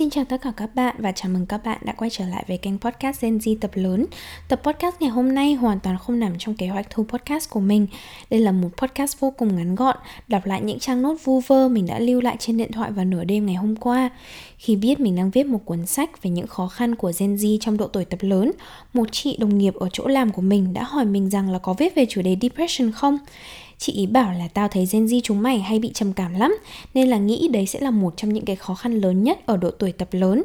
Xin chào tất cả các bạn và chào mừng các bạn đã quay trở lại với kênh podcast Gen Z tập lớn. Tập podcast ngày hôm nay hoàn toàn không nằm trong kế hoạch thu podcast của mình. Đây là một podcast vô cùng ngắn gọn, đọc lại những trang nốt vu vơ mình đã lưu lại trên điện thoại vào nửa đêm ngày hôm qua. Khi biết mình đang viết một cuốn sách về những khó khăn của Gen Z trong độ tuổi tập lớn, một chị đồng nghiệp ở chỗ làm của mình đã hỏi mình rằng là có viết về chủ đề depression không? Chị ý bảo là tao thấy Gen Z chúng mày hay bị trầm cảm lắm Nên là nghĩ đấy sẽ là một trong những cái khó khăn lớn nhất ở độ tuổi tập lớn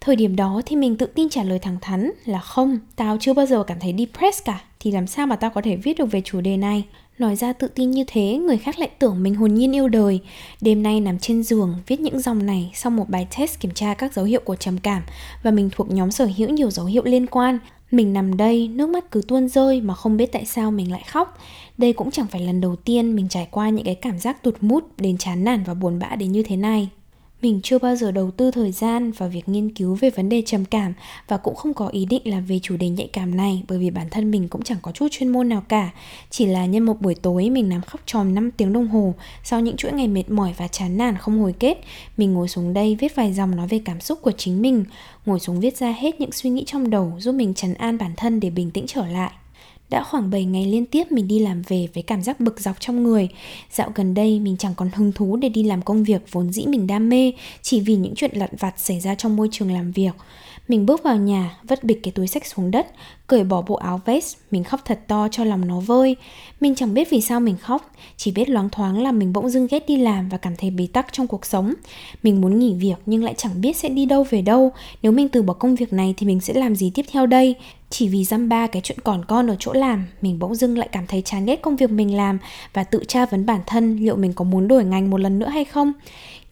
Thời điểm đó thì mình tự tin trả lời thẳng thắn là không, tao chưa bao giờ cảm thấy depressed cả Thì làm sao mà tao có thể viết được về chủ đề này Nói ra tự tin như thế, người khác lại tưởng mình hồn nhiên yêu đời. Đêm nay nằm trên giường, viết những dòng này sau một bài test kiểm tra các dấu hiệu của trầm cảm và mình thuộc nhóm sở hữu nhiều dấu hiệu liên quan. Mình nằm đây, nước mắt cứ tuôn rơi mà không biết tại sao mình lại khóc. Đây cũng chẳng phải lần đầu tiên mình trải qua những cái cảm giác tụt mút đến chán nản và buồn bã đến như thế này. Mình chưa bao giờ đầu tư thời gian vào việc nghiên cứu về vấn đề trầm cảm và cũng không có ý định làm về chủ đề nhạy cảm này bởi vì bản thân mình cũng chẳng có chút chuyên môn nào cả. Chỉ là nhân một buổi tối mình nằm khóc tròn 5 tiếng đồng hồ sau những chuỗi ngày mệt mỏi và chán nản không hồi kết. Mình ngồi xuống đây viết vài dòng nói về cảm xúc của chính mình, ngồi xuống viết ra hết những suy nghĩ trong đầu giúp mình trấn an bản thân để bình tĩnh trở lại. Đã khoảng 7 ngày liên tiếp mình đi làm về với cảm giác bực dọc trong người. Dạo gần đây mình chẳng còn hứng thú để đi làm công việc vốn dĩ mình đam mê Chỉ vì những chuyện lặt vặt xảy ra trong môi trường làm việc. Mình bước vào nhà, vất bịch cái túi sách xuống đất Cởi bỏ bộ áo vest, mình khóc thật to cho lòng nó vơi. Mình chẳng biết vì sao mình khóc Chỉ biết loáng thoáng là mình bỗng dưng ghét đi làm và cảm thấy bế tắc trong cuộc sống. Mình muốn nghỉ việc nhưng lại chẳng biết sẽ đi đâu về đâu. Nếu mình từ bỏ công việc này thì mình sẽ làm gì tiếp theo đây? Chỉ vì dăm ba cái chuyện còn con ở chỗ làm, Mình bỗng dưng lại cảm thấy chán ghét công việc mình làm Và tự tra vấn bản thân liệu mình có muốn đổi ngành một lần nữa hay không.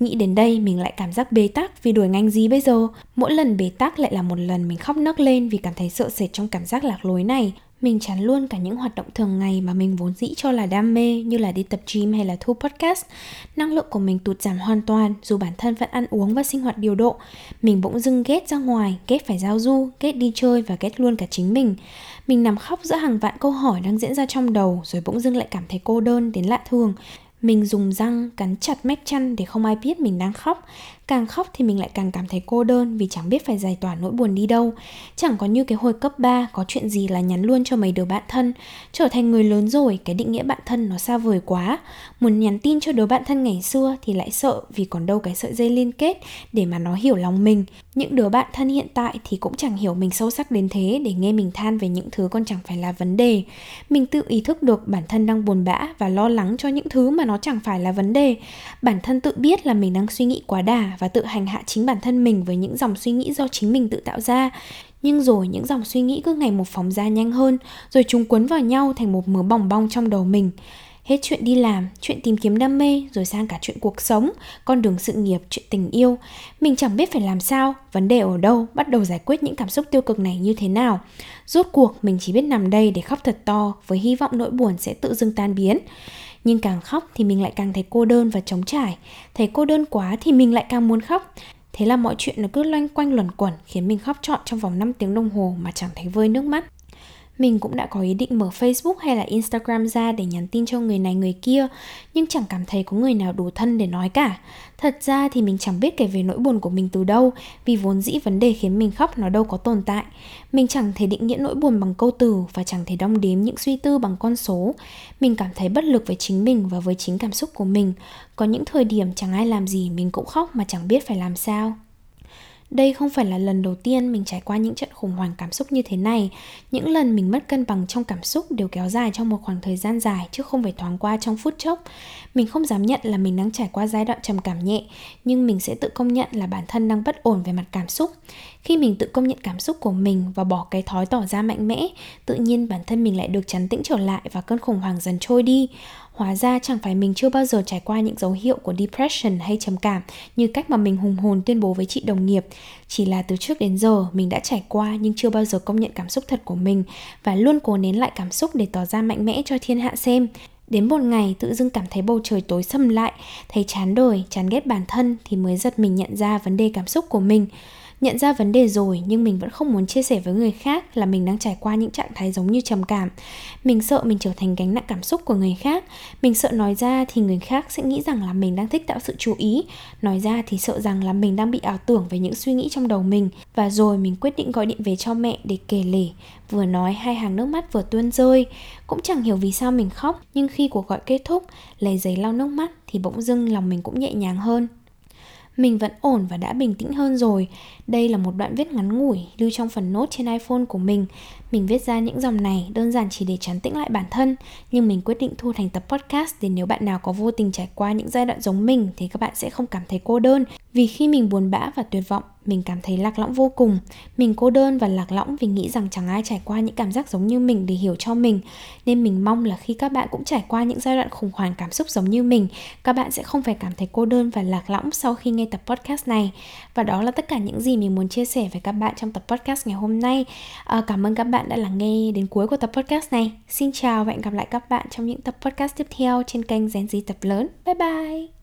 Nghĩ đến đây, mình lại cảm giác bế tắc vì đổi ngành gì bây giờ? Mỗi lần bế tắc lại là một lần mình khóc nấc lên vì cảm thấy sợ sệt trong cảm giác lạc lối này mình chán luôn cả những hoạt động thường ngày mà mình vốn dĩ cho là đam mê như là đi tập gym hay là thu podcast. Năng lượng của mình tụt giảm hoàn toàn dù bản thân vẫn ăn uống và sinh hoạt điều độ. Mình bỗng dưng ghét ra ngoài, ghét phải giao du, ghét đi chơi và ghét luôn cả chính mình. Mình nằm khóc giữa hàng vạn câu hỏi đang diễn ra trong đầu rồi bỗng dưng lại cảm thấy cô đơn đến lạ thường. Mình dùng răng cắn chặt mép chăn để không ai biết mình đang khóc. Càng khóc thì mình lại càng cảm thấy cô đơn vì chẳng biết phải giải tỏa nỗi buồn đi đâu. Chẳng có như cái hồi cấp 3 có chuyện gì là nhắn luôn cho mấy đứa bạn thân. Trở thành người lớn rồi, cái định nghĩa bạn thân nó xa vời quá. Muốn nhắn tin cho đứa bạn thân ngày xưa thì lại sợ vì còn đâu cái sợi dây liên kết để mà nó hiểu lòng mình. Những đứa bạn thân hiện tại thì cũng chẳng hiểu mình sâu sắc đến thế để nghe mình than về những thứ còn chẳng phải là vấn đề. Mình tự ý thức được bản thân đang buồn bã và lo lắng cho những thứ mà nó chẳng phải là vấn đề. Bản thân tự biết là mình đang suy nghĩ quá đà và tự hành hạ chính bản thân mình với những dòng suy nghĩ do chính mình tự tạo ra. Nhưng rồi những dòng suy nghĩ cứ ngày một phóng ra nhanh hơn, rồi chúng cuốn vào nhau thành một mớ bòng bong trong đầu mình hết chuyện đi làm, chuyện tìm kiếm đam mê, rồi sang cả chuyện cuộc sống, con đường sự nghiệp, chuyện tình yêu. Mình chẳng biết phải làm sao, vấn đề ở đâu, bắt đầu giải quyết những cảm xúc tiêu cực này như thế nào. Rốt cuộc, mình chỉ biết nằm đây để khóc thật to, với hy vọng nỗi buồn sẽ tự dưng tan biến. Nhưng càng khóc thì mình lại càng thấy cô đơn và trống trải. Thấy cô đơn quá thì mình lại càng muốn khóc. Thế là mọi chuyện nó cứ loanh quanh luẩn quẩn, khiến mình khóc trọn trong vòng 5 tiếng đồng hồ mà chẳng thấy vơi nước mắt mình cũng đã có ý định mở Facebook hay là Instagram ra để nhắn tin cho người này, người kia, Nhưng chẳng cảm thấy có người nào đủ thân để nói cả. Thật ra thì mình chẳng biết kể về nỗi buồn của mình từ đâu, Vì vốn dĩ vấn đề khiến mình khóc nó đâu có tồn tại. Mình chẳng thể định nghĩa nỗi buồn bằng câu từ Và chẳng thể đong đếm những suy tư bằng con số. Mình cảm thấy bất lực với chính mình và với chính cảm xúc của mình. Có những thời điểm chẳng ai làm gì mình cũng khóc mà chẳng biết phải làm sao đây không phải là lần đầu tiên mình trải qua những trận khủng hoảng cảm xúc như thế này. Những lần mình mất cân bằng trong cảm xúc đều kéo dài trong một khoảng thời gian dài chứ không phải thoáng qua trong phút chốc. Mình không dám nhận là mình đang trải qua giai đoạn trầm cảm nhẹ, nhưng mình sẽ tự công nhận là bản thân đang bất ổn về mặt cảm xúc. Khi mình tự công nhận cảm xúc của mình và bỏ cái thói tỏ ra mạnh mẽ, tự nhiên bản thân mình lại được chấn tĩnh trở lại và cơn khủng hoảng dần trôi đi Hóa ra chẳng phải mình chưa bao giờ trải qua những dấu hiệu của depression hay trầm cảm như cách mà mình hùng hồn tuyên bố với chị đồng nghiệp. Chỉ là từ trước đến giờ mình đã trải qua nhưng chưa bao giờ công nhận cảm xúc thật của mình và luôn cố nén lại cảm xúc để tỏ ra mạnh mẽ cho thiên hạ xem. Đến một ngày tự dưng cảm thấy bầu trời tối sầm lại, thấy chán đời, chán ghét bản thân thì mới giật mình nhận ra vấn đề cảm xúc của mình. Nhận ra vấn đề rồi nhưng mình vẫn không muốn chia sẻ với người khác là mình đang trải qua những trạng thái giống như trầm cảm. Mình sợ mình trở thành gánh nặng cảm xúc của người khác. Mình sợ nói ra thì người khác sẽ nghĩ rằng là mình đang thích tạo sự chú ý. Nói ra thì sợ rằng là mình đang bị ảo tưởng về những suy nghĩ trong đầu mình. Và rồi mình quyết định gọi điện về cho mẹ để kể lể. Vừa nói hai hàng nước mắt vừa tuôn rơi. Cũng chẳng hiểu vì sao mình khóc nhưng khi cuộc gọi kết thúc, lấy giấy lau nước mắt thì bỗng dưng lòng mình cũng nhẹ nhàng hơn mình vẫn ổn và đã bình tĩnh hơn rồi. Đây là một đoạn viết ngắn ngủi lưu trong phần nốt trên iPhone của mình. Mình viết ra những dòng này đơn giản chỉ để trấn tĩnh lại bản thân, nhưng mình quyết định thu thành tập podcast để nếu bạn nào có vô tình trải qua những giai đoạn giống mình thì các bạn sẽ không cảm thấy cô đơn. Vì khi mình buồn bã và tuyệt vọng, mình cảm thấy lạc lõng vô cùng. Mình cô đơn và lạc lõng vì nghĩ rằng chẳng ai trải qua những cảm giác giống như mình để hiểu cho mình. Nên mình mong là khi các bạn cũng trải qua những giai đoạn khủng hoảng cảm xúc giống như mình, các bạn sẽ không phải cảm thấy cô đơn và lạc lõng sau khi nghe tập podcast này. Và đó là tất cả những gì mình muốn chia sẻ với các bạn trong tập podcast ngày hôm nay. À, cảm ơn các bạn đã lắng nghe đến cuối của tập podcast này. Xin chào và hẹn gặp lại các bạn trong những tập podcast tiếp theo trên kênh Gen Z tập lớn. Bye bye!